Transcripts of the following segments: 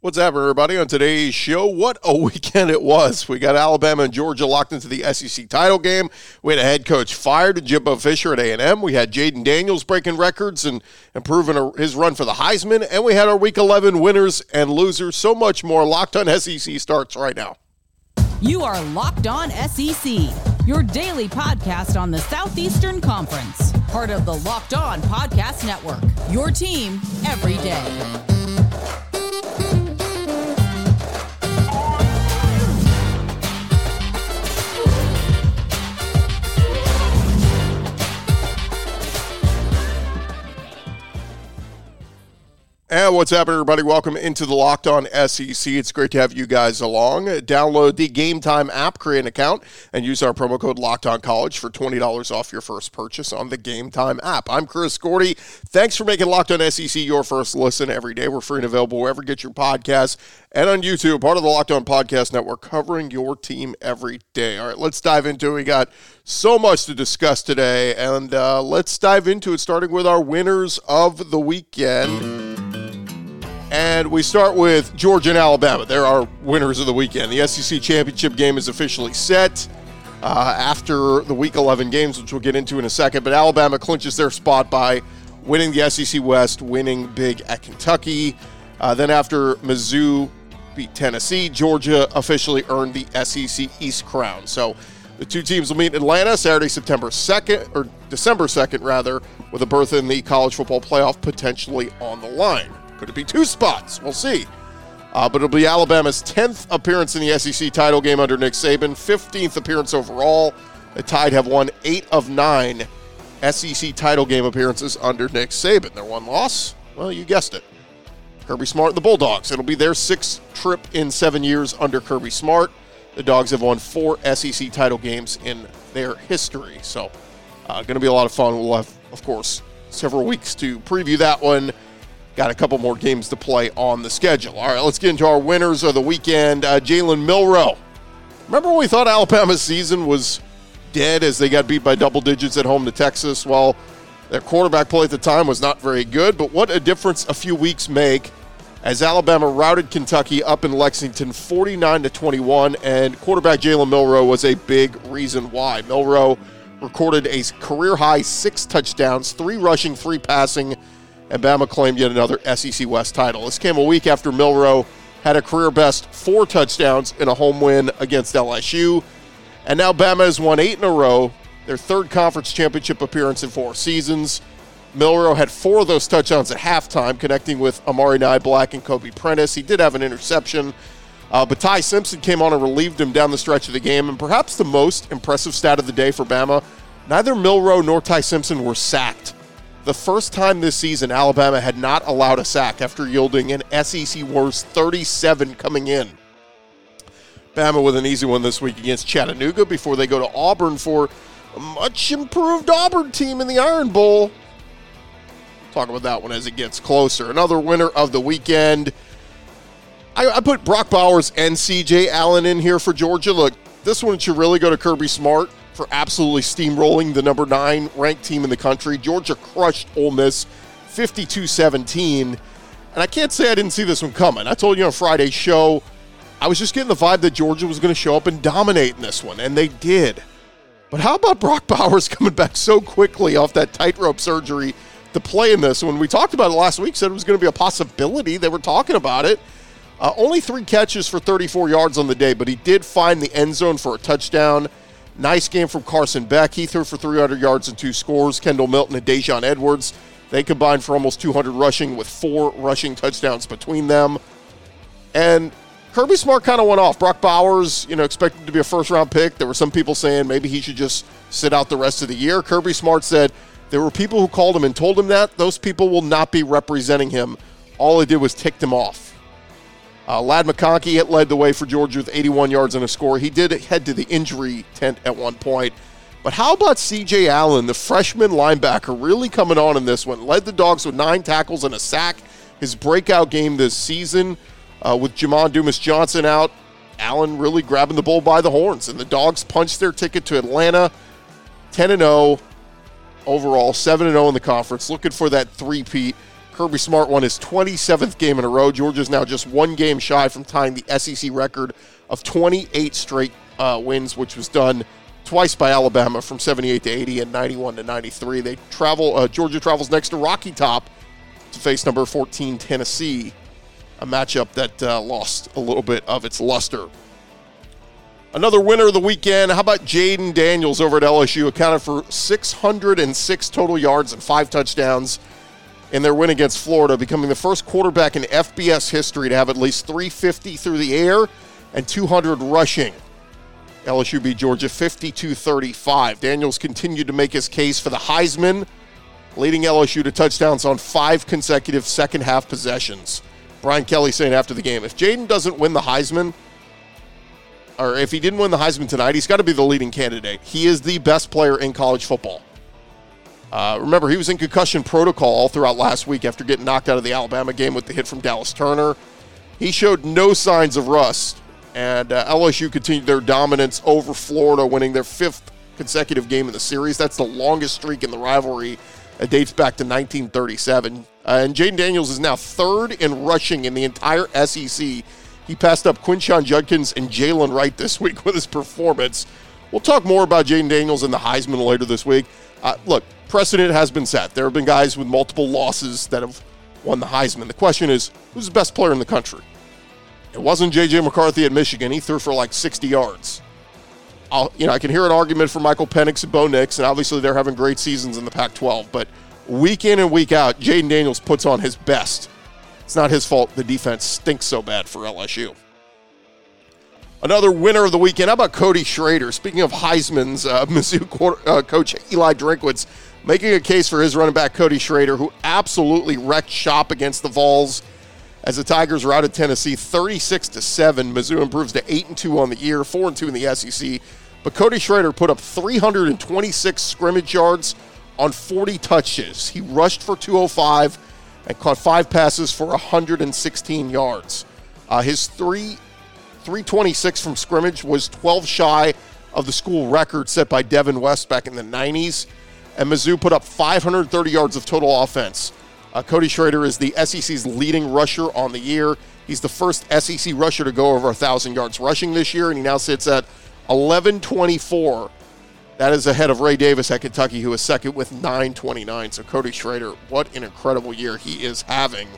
What's happening, everybody? On today's show, what a weekend it was. We got Alabama and Georgia locked into the SEC title game. We had a head coach fired, Jimbo Fisher at A&M. We had Jayden Daniels breaking records and improving his run for the Heisman. And we had our Week 11 winners and losers. So much more. Locked on SEC starts right now. You are Locked On SEC, your daily podcast on the Southeastern Conference. Part of the Locked On Podcast Network, your team every day. And what's happening, everybody? Welcome into the Locked On SEC. It's great to have you guys along. Download the Game Time app, create an account, and use our promo code Locked On College for twenty dollars off your first purchase on the Game Time app. I'm Chris Gordy. Thanks for making Locked On SEC your first listen every day. We're free and available wherever you get your podcasts and on YouTube, part of the Locked On Podcast Network, covering your team every day. All right, let's dive into it. We got so much to discuss today, and uh, let's dive into it, starting with our winners of the weekend. And we start with Georgia and Alabama. They're our winners of the weekend. The SEC championship game is officially set uh, after the Week 11 games, which we'll get into in a second. But Alabama clinches their spot by winning the SEC West, winning big at Kentucky. Uh, then after Mizzou beat Tennessee, Georgia officially earned the SEC East crown. So the two teams will meet in Atlanta Saturday, September 2nd, or December 2nd, rather, with a berth in the college football playoff potentially on the line. Could it be two spots? We'll see. Uh, but it'll be Alabama's 10th appearance in the SEC title game under Nick Saban, 15th appearance overall. The Tide have won eight of nine SEC title game appearances under Nick Saban. Their one loss? Well, you guessed it. Kirby Smart and the Bulldogs. It'll be their sixth trip in seven years under Kirby Smart. The Dogs have won four SEC title games in their history. So, uh, going to be a lot of fun. We'll have, of course, several weeks to preview that one got a couple more games to play on the schedule. All right, let's get into our winners of the weekend. Uh, Jalen Milroe. Remember when we thought Alabama's season was dead as they got beat by double digits at home to Texas? Well, their quarterback play at the time was not very good, but what a difference a few weeks make as Alabama routed Kentucky up in Lexington 49 to 21, and quarterback Jalen Milroe was a big reason why. Milroe recorded a career high six touchdowns, three rushing, three passing and Bama claimed yet another SEC West title. This came a week after Milroe had a career best four touchdowns in a home win against LSU. And now Bama has won eight in a row, their third conference championship appearance in four seasons. Milroe had four of those touchdowns at halftime, connecting with Amari Niblack and Kobe Prentice. He did have an interception, uh, but Ty Simpson came on and relieved him down the stretch of the game. And perhaps the most impressive stat of the day for Bama neither Milroe nor Ty Simpson were sacked the first time this season Alabama had not allowed a sack after yielding an SEC worst 37 coming in. Bama with an easy one this week against Chattanooga before they go to Auburn for a much improved Auburn team in the Iron Bowl. Talk about that one as it gets closer. Another winner of the weekend. I, I put Brock Bowers and CJ Allen in here for Georgia. Look, this one should really go to Kirby Smart for absolutely steamrolling the number nine ranked team in the country. Georgia crushed Ole Miss 52 17. And I can't say I didn't see this one coming. I told you on Friday's show, I was just getting the vibe that Georgia was going to show up and dominate in this one, and they did. But how about Brock Bowers coming back so quickly off that tightrope surgery to play in this? When we talked about it last week, said it was going to be a possibility. They were talking about it. Uh, only three catches for 34 yards on the day, but he did find the end zone for a touchdown. Nice game from Carson Beck. He threw for 300 yards and two scores. Kendall Milton and Daijun Edwards, they combined for almost 200 rushing with four rushing touchdowns between them. And Kirby Smart kind of went off. Brock Bowers, you know, expected to be a first round pick. There were some people saying maybe he should just sit out the rest of the year. Kirby Smart said there were people who called him and told him that. Those people will not be representing him. All it did was ticked him off. Uh, Ladd McConkey led the way for Georgia with 81 yards and a score. He did head to the injury tent at one point. But how about CJ Allen, the freshman linebacker, really coming on in this one? Led the Dogs with nine tackles and a sack. His breakout game this season uh, with Jamon Dumas Johnson out. Allen really grabbing the bull by the horns. And the Dogs punched their ticket to Atlanta 10 0 overall, 7 0 in the conference, looking for that three-peat. Kirby Smart won his 27th game in a row. Georgia's now just one game shy from tying the SEC record of 28 straight uh, wins, which was done twice by Alabama from 78 to 80 and 91 to 93. They travel. Uh, Georgia travels next to Rocky Top to face number 14 Tennessee, a matchup that uh, lost a little bit of its luster. Another winner of the weekend. How about Jayden Daniels over at LSU? Accounted for 606 total yards and five touchdowns in their win against Florida, becoming the first quarterback in FBS history to have at least 350 through the air and 200 rushing. LSU beat Georgia 52 35. Daniels continued to make his case for the Heisman, leading LSU to touchdowns on five consecutive second half possessions. Brian Kelly saying after the game if Jayden doesn't win the Heisman, or if he didn't win the Heisman tonight, he's got to be the leading candidate. He is the best player in college football. Uh, remember, he was in concussion protocol all throughout last week after getting knocked out of the Alabama game with the hit from Dallas Turner. He showed no signs of rust and uh, LSU continued their dominance over Florida, winning their fifth consecutive game in the series. That's the longest streak in the rivalry. It dates back to 1937. Uh, and Jayden Daniels is now third in rushing in the entire SEC. He passed up Quinshon Judkins and Jaylen Wright this week with his performance. We'll talk more about Jayden Daniels and the Heisman later this week. Uh, look, precedent has been set. There have been guys with multiple losses that have won the Heisman. The question is, who's the best player in the country? It wasn't J.J. McCarthy at Michigan. He threw for like 60 yards. I'll, you know, I can hear an argument for Michael Penix and Bo Nix, and obviously they're having great seasons in the Pac-12. But week in and week out, Jayden Daniels puts on his best. It's not his fault the defense stinks so bad for LSU. Another winner of the weekend. How about Cody Schrader? Speaking of Heisman's, uh, Mizzou quarter, uh, coach Eli Drinkwitz making a case for his running back Cody Schrader, who absolutely wrecked shop against the Vols as the Tigers are out of Tennessee 36 to 7. Mizzou improves to 8 and 2 on the year, 4 and 2 in the SEC. But Cody Schrader put up 326 scrimmage yards on 40 touches. He rushed for 205 and caught five passes for 116 yards. Uh, his three 326 from scrimmage was 12 shy of the school record set by Devin West back in the 90s. And Mizzou put up 530 yards of total offense. Uh, Cody Schrader is the SEC's leading rusher on the year. He's the first SEC rusher to go over 1,000 yards rushing this year, and he now sits at 1124. That is ahead of Ray Davis at Kentucky, who is second with 929. So Cody Schrader, what an incredible year he is having.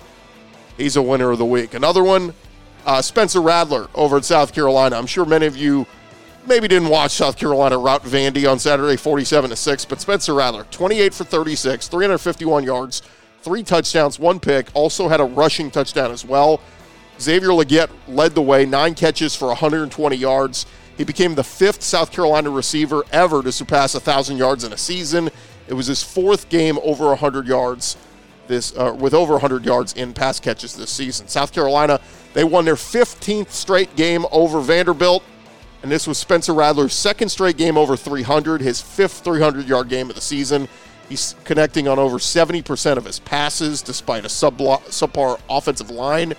He's a winner of the week. Another one, uh, Spencer Rattler over at South Carolina. I'm sure many of you maybe didn't watch South Carolina rout Vandy on Saturday, 47 to six, but Spencer Rattler, 28 for 36, 351 yards, three touchdowns, one pick, also had a rushing touchdown as well. Xavier Legette led the way, nine catches for 120 yards. He became the fifth South Carolina receiver ever to surpass 1,000 yards in a season. It was his fourth game over 100 yards this uh, with over 100 yards in pass catches this season. South Carolina, they won their 15th straight game over Vanderbilt, and this was Spencer Rattler's second straight game over 300, his fifth 300-yard game of the season. He's connecting on over 70% of his passes despite a subpar offensive line.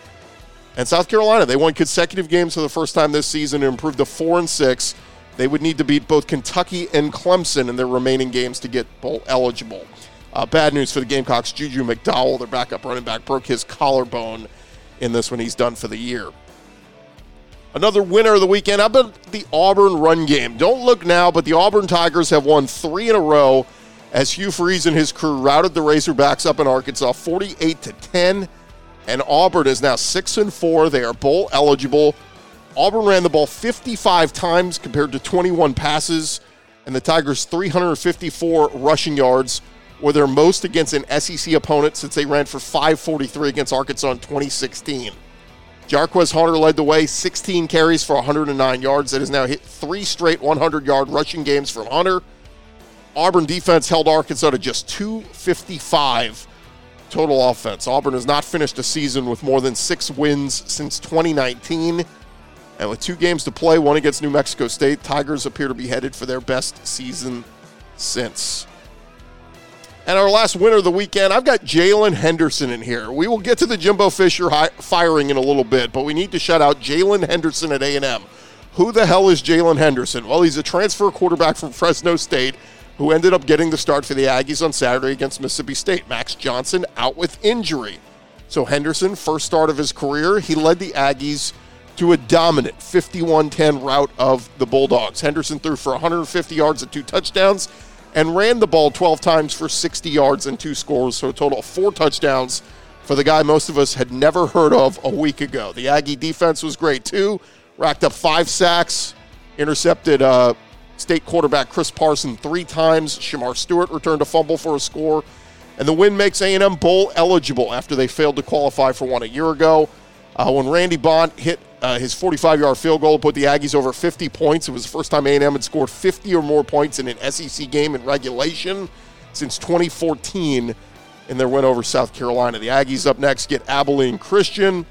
And South Carolina, they won consecutive games for the first time this season and improved to 4 and 6. They would need to beat both Kentucky and Clemson in their remaining games to get bowl eligible. Uh, bad news for the Gamecocks. Juju McDowell, their backup running back, broke his collarbone in this when he's done for the year. Another winner of the weekend. How about the Auburn run game? Don't look now, but the Auburn Tigers have won three in a row as Hugh Freeze and his crew routed the Razorbacks up in Arkansas 48 to 10. And Auburn is now 6 and 4. They are bowl eligible. Auburn ran the ball 55 times compared to 21 passes, and the Tigers' 354 rushing yards were their most against an SEC opponent since they ran for 543 against Arkansas in 2016. Jarquez Hunter led the way, 16 carries for 109 yards. That has now hit three straight 100 yard rushing games from Hunter. Auburn defense held Arkansas to just 255 total offense. Auburn has not finished a season with more than six wins since 2019. And with two games to play, one against New Mexico State, Tigers appear to be headed for their best season since. And our last winner of the weekend, I've got Jalen Henderson in here. We will get to the Jimbo Fisher firing in a little bit, but we need to shout out Jalen Henderson at A&M. Who the hell is Jalen Henderson? Well, he's a transfer quarterback from Fresno State who ended up getting the start for the Aggies on Saturday against Mississippi State. Max Johnson out with injury. So Henderson, first start of his career, he led the Aggies to a dominant 51 10 rout of the Bulldogs. Henderson threw for 150 yards and two touchdowns and ran the ball 12 times for 60 yards and two scores, so a total of four touchdowns for the guy most of us had never heard of a week ago. The Aggie defense was great too, racked up five sacks, intercepted uh, state quarterback Chris Parson three times. Shemar Stewart returned a fumble for a score. And the win makes A&M bowl eligible after they failed to qualify for one a year ago. Uh, when Randy Bond hit uh, his 45-yard field goal, put the Aggies over 50 points. It was the first time A&M had scored 50 or more points in an SEC game in regulation since 2014 in their win over South Carolina. The Aggies up next get Abilene Christian,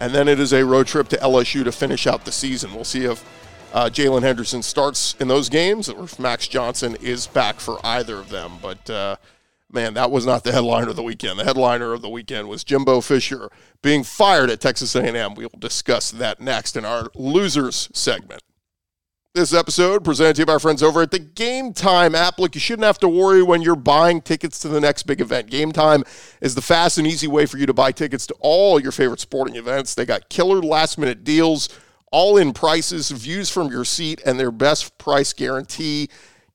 and then it is a road trip to LSU to finish out the season. We'll see if uh, Jalen Henderson starts in those games or if Max Johnson is back for either of them. But uh, man, that was not the headliner of the weekend. The headliner of the weekend was Jimbo Fisher being fired at Texas A&M. We will discuss that next in our losers segment. This episode presented to you by our friends over at the Game Time app. Look, you shouldn't have to worry when you're buying tickets to the next big event. Game Time is the fast and easy way for you to buy tickets to all your favorite sporting events. They got killer last minute deals, all in prices, views from your seat, and their best price guarantee.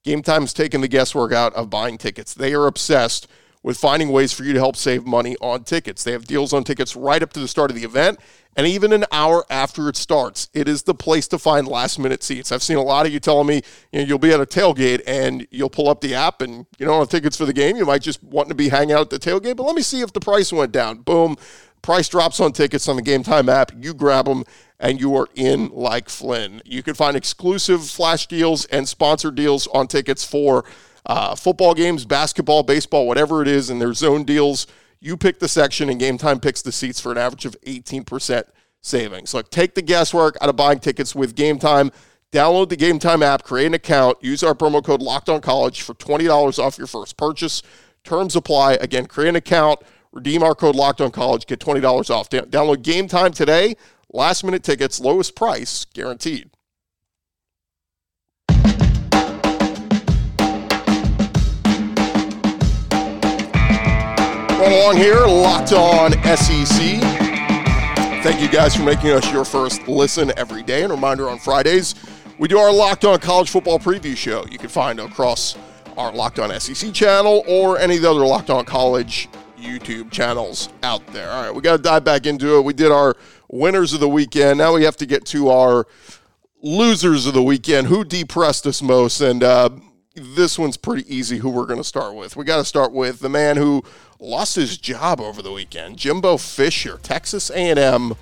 Game Time's taken the guesswork out of buying tickets. They are obsessed with finding ways for you to help save money on tickets. They have deals on tickets right up to the start of the event and even an hour after it starts. It is the place to find last minute seats. I've seen a lot of you telling me you know, you'll be at a tailgate and you'll pull up the app and you don't have tickets for the game. You might just want to be hanging out at the tailgate, but let me see if the price went down. Boom. Price drops on tickets on the Game Time app. You grab them and you are in like Flynn. You can find exclusive flash deals and sponsor deals on tickets for uh, football games, basketball, baseball, whatever it is, and their zone deals. You pick the section, and Game Time picks the seats for an average of 18% savings. So take the guesswork out of buying tickets with Game Time. Download the Game Time app, create an account, use our promo code Locked On College for $20 off your first purchase. Terms apply. Again, create an account, redeem our code Locked On College, get $20 off. Download Game Time today. Last minute tickets, lowest price guaranteed. Run along here, locked on SEC. Thank you guys for making us your first listen every day. And reminder on Fridays, we do our Locked On College Football Preview Show. You can find across our Locked On SEC channel or any of the other Locked On College YouTube channels out there. All right, we got to dive back into it. We did our winners of the weekend. Now we have to get to our losers of the weekend. Who depressed us most? And uh, this one's pretty easy. Who we're going to start with? We got to start with the man who lost his job over the weekend, Jimbo Fisher, Texas A&M.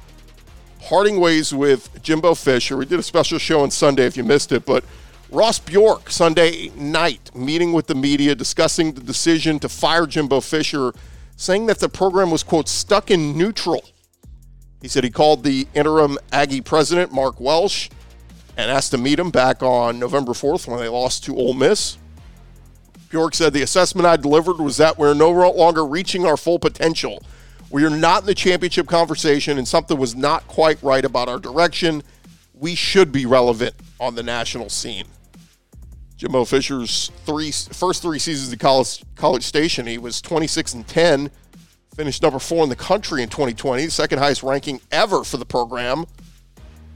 Parting ways with Jimbo Fisher. We did a special show on Sunday if you missed it, but Ross Bjork Sunday night meeting with the media discussing the decision to fire Jimbo Fisher, saying that the program was quote stuck in neutral he said he called the interim Aggie president, Mark Welsh, and asked to meet him back on November 4th when they lost to Ole Miss. Bjork said the assessment I delivered was that we're no longer reaching our full potential. We are not in the championship conversation, and something was not quite right about our direction. We should be relevant on the national scene. Jimbo Fisher's three first three seasons at College, College Station, he was 26 and 10 Finished number four in the country in 2020, second highest ranking ever for the program.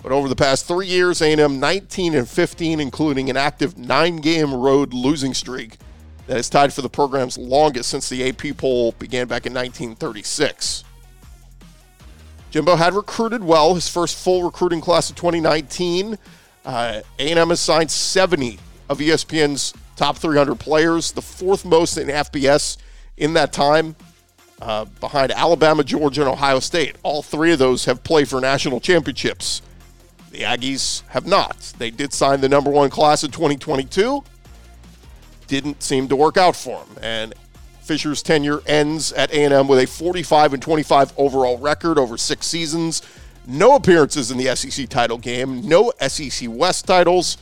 But over the past three years, A&M 19 and 15, including an active nine-game road losing streak that is tied for the program's longest since the AP poll began back in 1936. Jimbo had recruited well his first full recruiting class of 2019. Uh, A&M has signed 70 of ESPN's top 300 players, the fourth most in FBS in that time uh, behind Alabama, Georgia, and Ohio State. All three of those have played for national championships. The Aggies have not. They did sign the number one class of 2022. Didn't seem to work out for them. And Fisher's tenure ends at A&M with a 45 and 25 overall record over six seasons. No appearances in the SEC title game. No SEC West titles.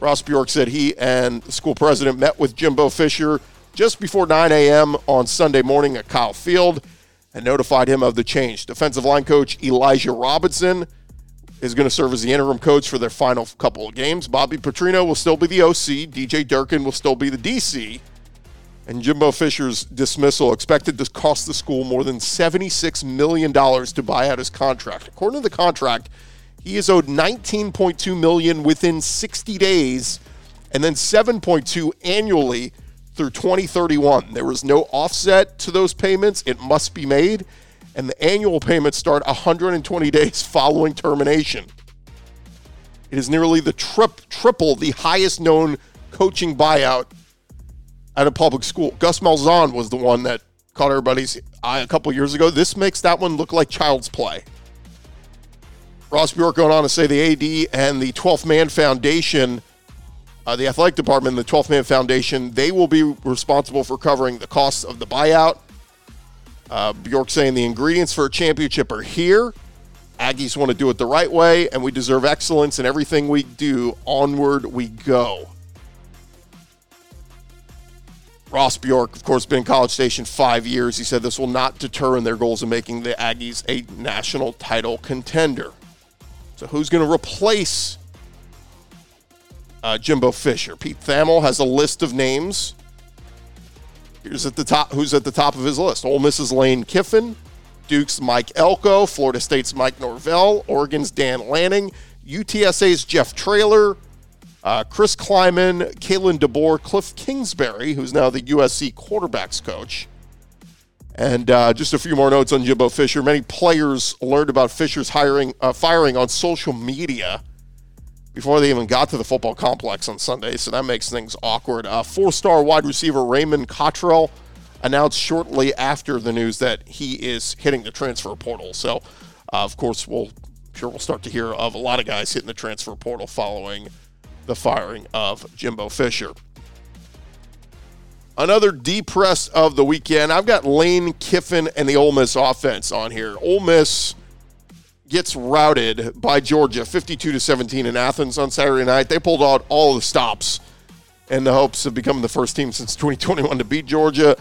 Ross Bjork said he and the school president met with Jimbo Fisher just before 9 a.m. on Sunday morning at Kyle Field and notified him of the change. Defensive line coach Elijah Robinson is going to serve as the interim coach for their final couple of games. Bobby Petrino will still be the OC. DJ Durkin will still be the DC. And Jimbo Fisher's dismissal expected to cost the school more than $76 million to buy out his contract. According to the contract, he is owed 19.2 million within 60 days and then 7.2 annually through 2031. There was no offset to those payments. It must be made and the annual payments start 120 days following termination. It is nearly the trip, triple the highest known coaching buyout at a public school. Gus Malzahn was the one that caught everybody's eye a couple years ago. This makes that one look like child's play. Ross Bjork going on to say the AD and the 12th Man Foundation, uh, the athletic department, the 12th Man Foundation, they will be responsible for covering the costs of the buyout uh, Bjork saying the ingredients for a championship are here. Aggies want to do it the right way, and we deserve excellence in everything we do. Onward we go. Ross Bjork, of course, been in College Station five years. He said this will not deter in their goals of making the Aggies a national title contender. So, who's going to replace uh, Jimbo Fisher? Pete Thamel has a list of names Here's at the top who's at the top of his list. Ole Miss's Lane Kiffin, Duke's Mike Elko, Florida State's Mike Norvell, Oregon's Dan Lanning, UTSA's Jeff Traylor, uh, Chris Klieman, Kalen DeBoer, Cliff Kingsbury, who's now the USC quarterbacks coach. And uh, just a few more notes on Jimbo Fisher. Many players learned about Fisher's hiring, uh, firing on social media before they even got to the football complex on Sunday, so that makes things awkward. Uh, Four star wide receiver Raymond Cottrell announced shortly after the news that he is hitting the transfer portal. So, uh, of course, we'll sure we'll start to hear of a lot of guys hitting the transfer portal following the firing of Jimbo Fisher. Another depressed of the weekend. I've got Lane Kiffin and the Ole Miss offense on here. Ole Miss gets routed by Georgia 52 to 17 in Athens on Saturday night. They pulled out all the stops in the hopes of becoming the first team since 2021 to beat Georgia.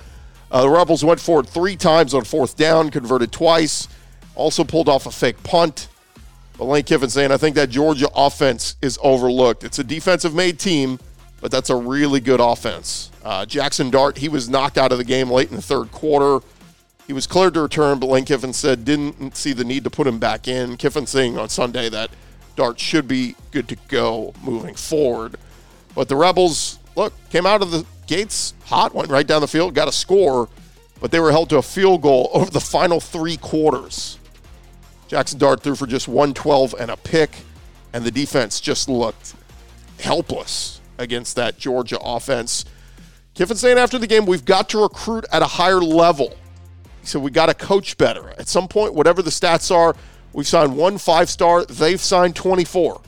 Uh, the Rebels went for it three times on fourth down, converted twice, also pulled off a fake punt. But Lane Kiffin saying, I think that Georgia offense is overlooked. It's a defensive made team, but that's a really good offense. Uh, Jackson Dart, he was knocked out of the game late in the third quarter. He was cleared to return, but Lane Kiffin said didn't see the need to put him back in. Kiffin saying on Sunday that Dart should be good to go moving forward. But the Rebels, look, came out of the gates hot, went right down the field, got a score, but they were held to a field goal over the final three quarters. Jackson Dart threw for just 112 and a pick, and the defense just looked helpless against that Georgia offense. Kiffin saying after the game, we've got to recruit at a higher level. He said, We got to coach better. At some point, whatever the stats are, we've signed one five star, they've signed 24.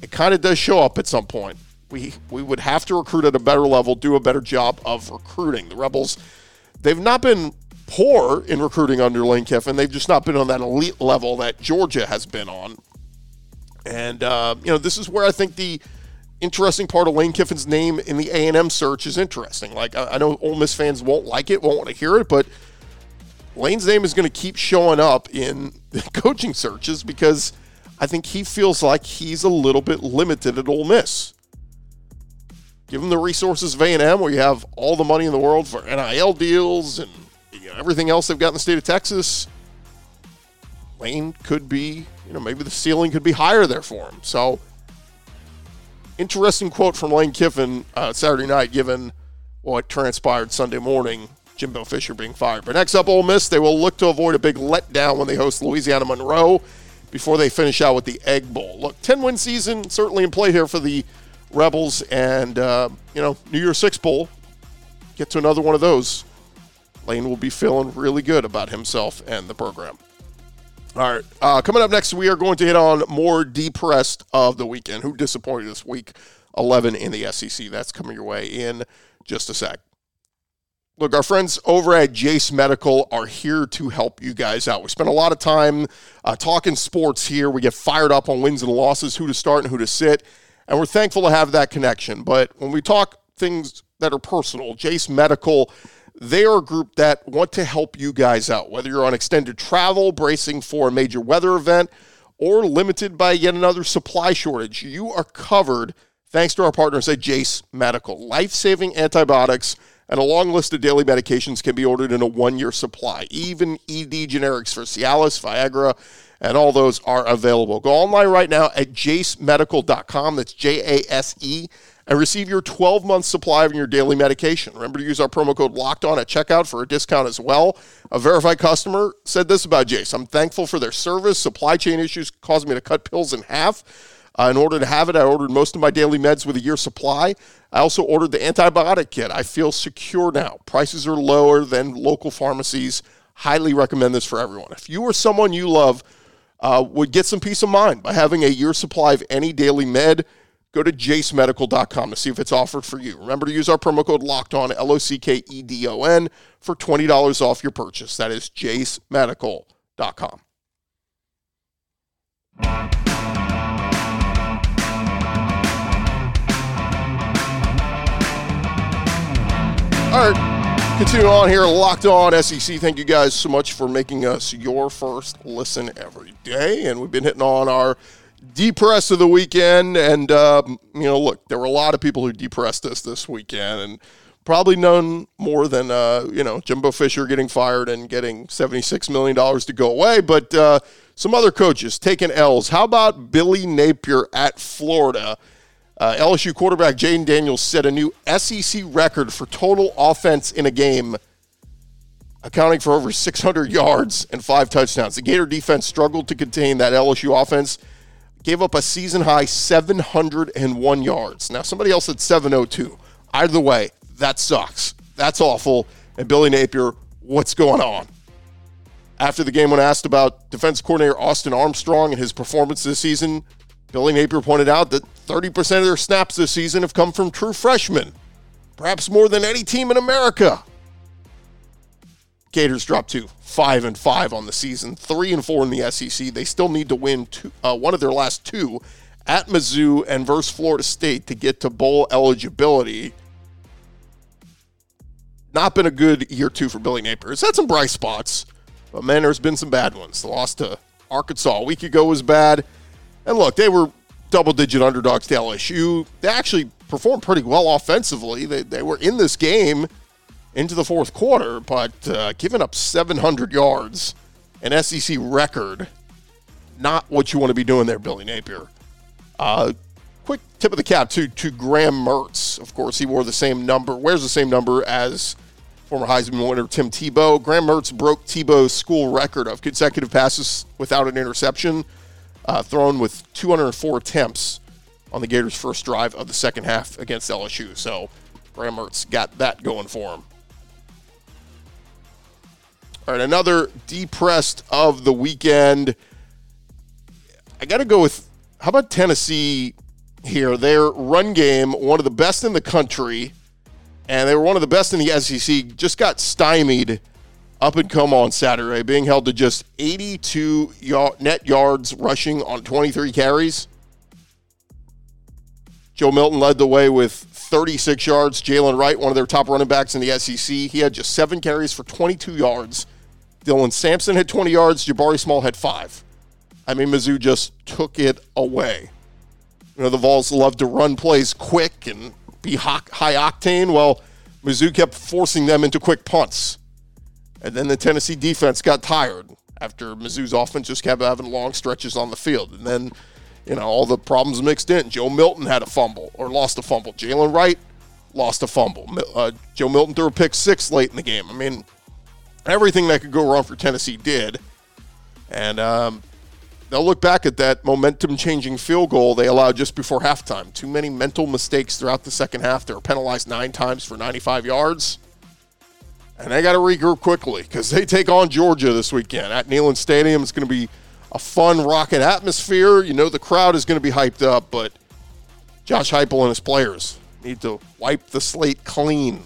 It kind of does show up at some point. We, we would have to recruit at a better level, do a better job of recruiting. The Rebels, they've not been poor in recruiting under Lane Kiffin. They've just not been on that elite level that Georgia has been on. And, uh, you know, this is where I think the interesting part of Lane Kiffin's name in the A&M search is interesting. Like, I, I know Ole Miss fans won't like it, won't want to hear it, but – Lane's name is going to keep showing up in coaching searches because I think he feels like he's a little bit limited at Ole Miss. Give him the resources of A&M where you have all the money in the world for NIL deals and you know, everything else they've got in the state of Texas. Lane could be, you know, maybe the ceiling could be higher there for him. So, interesting quote from Lane Kiffin uh, Saturday night, given what transpired Sunday morning Jimbo Fisher being fired. But next up, Ole Miss, they will look to avoid a big letdown when they host Louisiana Monroe before they finish out with the Egg Bowl. Look, 10 win season certainly in play here for the Rebels, and, uh, you know, New Year's Six Bowl, get to another one of those. Lane will be feeling really good about himself and the program. All right, uh, coming up next, we are going to hit on more depressed of the weekend. Who disappointed this week 11 in the SEC? That's coming your way in just a sec. Look, our friends over at Jase Medical are here to help you guys out. We spend a lot of time uh, talking sports here. We get fired up on wins and losses, who to start and who to sit, and we're thankful to have that connection. But when we talk things that are personal, Jase Medical, they are a group that want to help you guys out, whether you're on extended travel, bracing for a major weather event, or limited by yet another supply shortage, you are covered thanks to our partners at Jase Medical. Life saving antibiotics and a long list of daily medications can be ordered in a one year supply. Even ED generics for Cialis, Viagra, and all those are available. Go online right now at jasemedical.com. That's J A S E and receive your 12 month supply of your daily medication. Remember to use our promo code locked on at checkout for a discount as well. A verified customer said this about Jase I'm thankful for their service. Supply chain issues caused me to cut pills in half. Uh, in order to have it, I ordered most of my daily meds with a year supply. I also ordered the antibiotic kit. I feel secure now. Prices are lower than local pharmacies. Highly recommend this for everyone. If you or someone you love uh, would get some peace of mind by having a year supply of any daily med, go to jasemedical.com to see if it's offered for you. Remember to use our promo code locked on L O C K E D O N for $20 off your purchase. That is jasemedical.com. All right, continue on here. Locked on SEC. Thank you guys so much for making us your first listen every day. And we've been hitting on our depress of the weekend. And, um, you know, look, there were a lot of people who depressed us this weekend. And probably none more than, uh, you know, Jimbo Fisher getting fired and getting $76 million to go away. But uh, some other coaches taking L's. How about Billy Napier at Florida? Uh, LSU quarterback Jayden Daniels set a new SEC record for total offense in a game, accounting for over 600 yards and five touchdowns. The Gator defense struggled to contain that LSU offense, gave up a season high 701 yards. Now, somebody else said 702. Either way, that sucks. That's awful. And Billy Napier, what's going on? After the game, when asked about defense coordinator Austin Armstrong and his performance this season, Billy Napier pointed out that 30% of their snaps this season have come from true freshmen, perhaps more than any team in America. Gators dropped to five and five on the season, three and four in the SEC. They still need to win two, uh, one of their last two at Mizzou and versus Florida State to get to bowl eligibility. Not been a good year two for Billy Napier. It's had some bright spots, but man, there's been some bad ones. The loss to Arkansas a week ago was bad. And look, they were double digit underdogs to LSU. They actually performed pretty well offensively. They, they were in this game into the fourth quarter, but uh, giving up 700 yards, an SEC record, not what you want to be doing there, Billy Napier. Uh, quick tip of the cap to, to Graham Mertz. Of course, he wore the same number, wears the same number as former Heisman winner Tim Tebow. Graham Mertz broke Tebow's school record of consecutive passes without an interception uh, thrown with 204 attempts on the Gators' first drive of the second half against LSU. So Graham Mertz got that going for him. All right, another depressed of the weekend. I got to go with how about Tennessee here? Their run game, one of the best in the country, and they were one of the best in the SEC, just got stymied up and come on Saturday, being held to just 82 net yards rushing on 23 carries. Joe Milton led the way with 36 yards. Jaylen Wright, one of their top running backs in the SEC, he had just seven carries for 22 yards. Dylan Sampson had 20 yards. Jabari Small had five. I mean, Mizzou just took it away. You know, the Vols love to run plays quick and be high octane. Well, Mizzou kept forcing them into quick punts. And then the Tennessee defense got tired after Mizzou's offense just kept having long stretches on the field. And then, you know, all the problems mixed in. Joe Milton had a fumble or lost a fumble. Jaylen Wright lost a fumble. Uh, Joe Milton threw a pick six late in the game. I mean, everything that could go wrong for Tennessee did. And um, they'll look back at that momentum changing field goal they allowed just before halftime. Too many mental mistakes throughout the second half. They were penalized nine times for 95 yards. And they got to regroup quickly because they take on Georgia this weekend at Neyland Stadium. It's going to be a fun, rocking atmosphere. You know, the crowd is going to be hyped up, but Josh Heupel and his players need to wipe the slate clean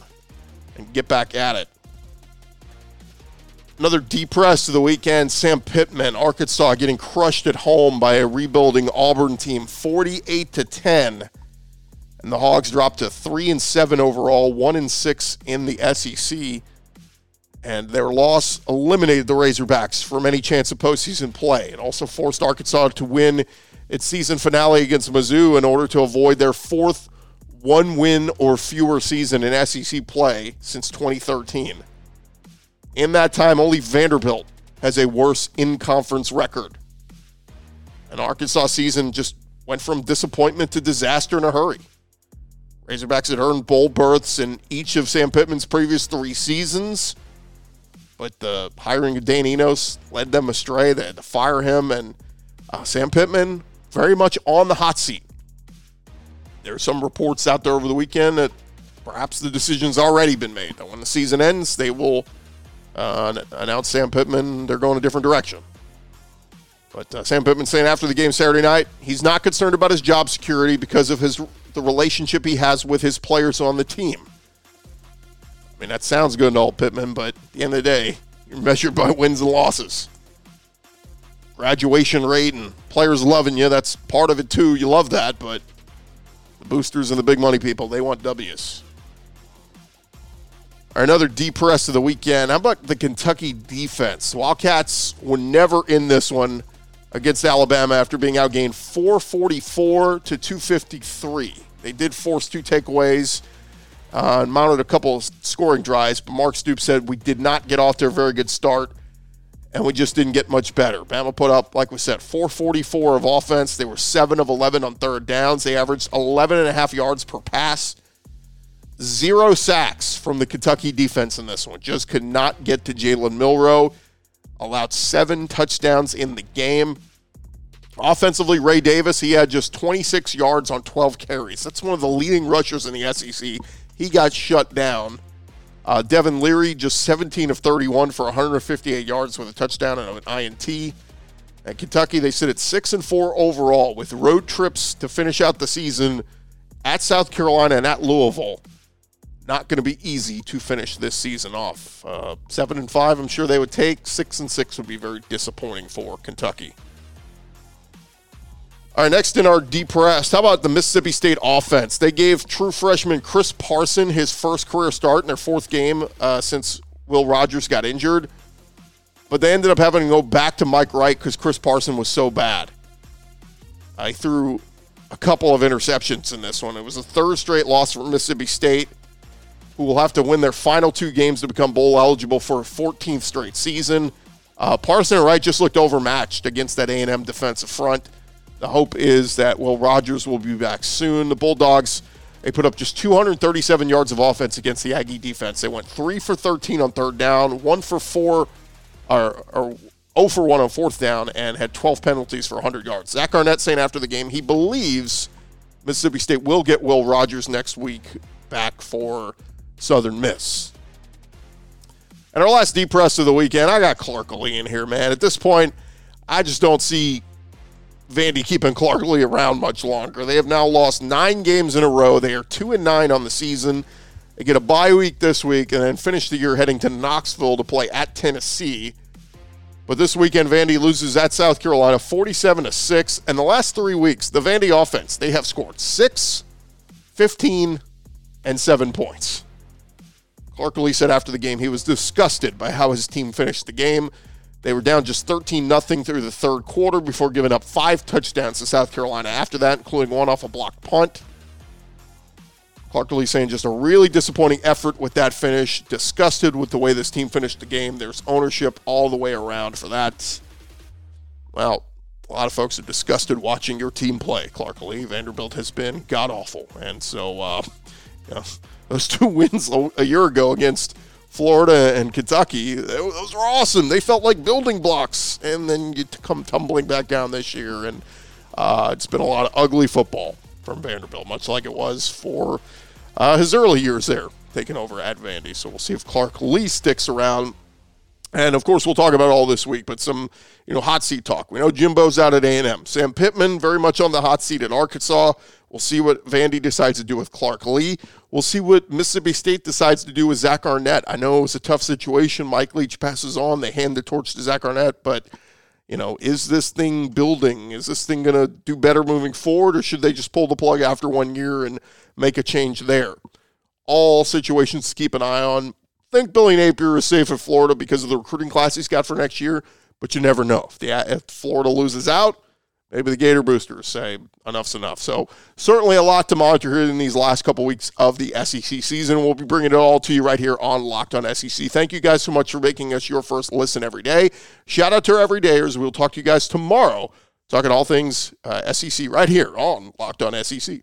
and get back at it. Another depressed of the weekend, Sam Pittman, Arkansas getting crushed at home by a rebuilding Auburn team 48 to 10. And the Hogs dropped to 3 and 7 overall, 1 and 6 in the SEC. And their loss eliminated the Razorbacks from any chance of postseason play. It also forced Arkansas to win its season finale against Mizzou in order to avoid their fourth one win or fewer season in SEC play since 2013. In that time, only Vanderbilt has a worse in conference record. An Arkansas season just went from disappointment to disaster in a hurry. Razorbacks had earned bowl berths in each of Sam Pittman's previous three seasons, but the hiring of Dan Enos led them astray. They had to fire him, and uh, Sam Pittman very much on the hot seat. There are some reports out there over the weekend that perhaps the decision's already been made. That when the season ends, they will uh, announce Sam Pittman they're going a different direction. But uh, Sam Pittman saying after the game Saturday night, he's not concerned about his job security because of his the relationship he has with his players on the team. Mean, that sounds good and all, Pittman, but at the end of the day, you're measured by wins and losses. Graduation rate and players loving you, that's part of it too. You love that, but the boosters and the big money people, they want W's. Another deep press of the weekend. How about the Kentucky defense? Wildcats were never in this one against Alabama after being outgained 444 to 253. They did force two takeaways uh, and mounted a couple of scoring drives, but Mark Stoops said we did not get off to a very good start and we just didn't get much better. Bama put up, like we said, 444 of offense. They were 7 of 11 on third downs. They averaged 11 and a half yards per pass. Zero sacks from the Kentucky defense in this one. Just could not get to Jalen Milroe. Allowed seven touchdowns in the game. Offensively, Ray Davis, he had just 26 yards on 12 carries. That's one of the leading rushers in the SEC. He got shut down. Uh, Devin Leary, just 17 of 31 for 158 yards with a touchdown and an INT. At Kentucky, they sit at 6 and 4 overall with road trips to finish out the season at South Carolina and at Louisville not going to be easy to finish this season off. Uh, seven and five, I'm sure they would take. Six and six would be very disappointing for Kentucky. All right, next in our depressed, how about the Mississippi State offense? They gave true freshman Chris Parson his first career start in their fourth game uh, since Will Rogers got injured. But they ended up having to go back to Mike Wright because Chris Parson was so bad. I threw a couple of interceptions in this one. It was a third straight loss for Mississippi State who will have to win their final two games to become bowl eligible for a 14th straight season. Uh, Parson and Wright just looked overmatched against that A&M defensive front. The hope is that Will Rogers will be back soon. The Bulldogs they put up just 237 yards of offense against the Aggie defense. They went three for 13 on third down, one for four, or, or 0 for 1 on fourth down, and had 12 penalties for 100 yards. Zach Arnett saying after the game he believes Mississippi State will get Will Rogers next week back for Southern Miss. And our last deep press of the weekend, I got Clark in here, man. At this point, I just don't see Vandy keeping Clark Lea around much longer. They have now lost nine games in a row. They are two and nine on the season. They get a bye week this week and then finish the year heading to Knoxville to play at Tennessee. But this weekend, Vandy loses at South Carolina 47 to 6. And the last three weeks, the Vandy offense, they have scored 6, 15, and 7 points. Clark Lea said after the game he was disgusted by how his team finished the game. They were down just 13 nothing through the third quarter before giving up five touchdowns to South Carolina after that, including one off a block punt. Clark Lea saying just a really disappointing effort with that finish. Disgusted with the way this team finished the game. There's ownership all the way around for that. Well, a lot of folks are disgusted watching your team play, Clark Lea. Vanderbilt has been god awful. And so, uh, you know, those two wins a year ago against Florida and Kentucky, those were awesome. They felt like building blocks, and then you come tumbling back down this year, and uh, it's been a lot of ugly football from Vanderbilt, much like it was for uh, his early years there, taking over at Vandy. So we'll see if Clark Lea sticks around. And of course, we'll talk about all this week, but some you know hot seat talk. We know Jimbo's out at A&M. Sam Pittman very much on the hot seat at Arkansas. We'll see what Vandy decides to do with Clark Lea. We'll see what Mississippi State decides to do with Zach Arnett. I know it was a tough situation. Mike Leach passes on. They hand the torch to Zach Arnett, but you know, is this thing building? Is this thing going to do better moving forward, or should they just pull the plug after one year and make a change there? All situations to keep an eye on. think Billy Napier is safe in Florida because of the recruiting class he's got for next year, but you never know. If, the, if Florida loses out, maybe the Gator boosters say enough's enough. So certainly a lot to monitor here in these last couple weeks of the SEC season. We'll be bringing it all to you right here on Locked On SEC. Thank you guys so much for making us your first listen every day. Shout out to our everydayers. We'll talk to you guys tomorrow, talking all things uh, SEC right here on Locked On SEC.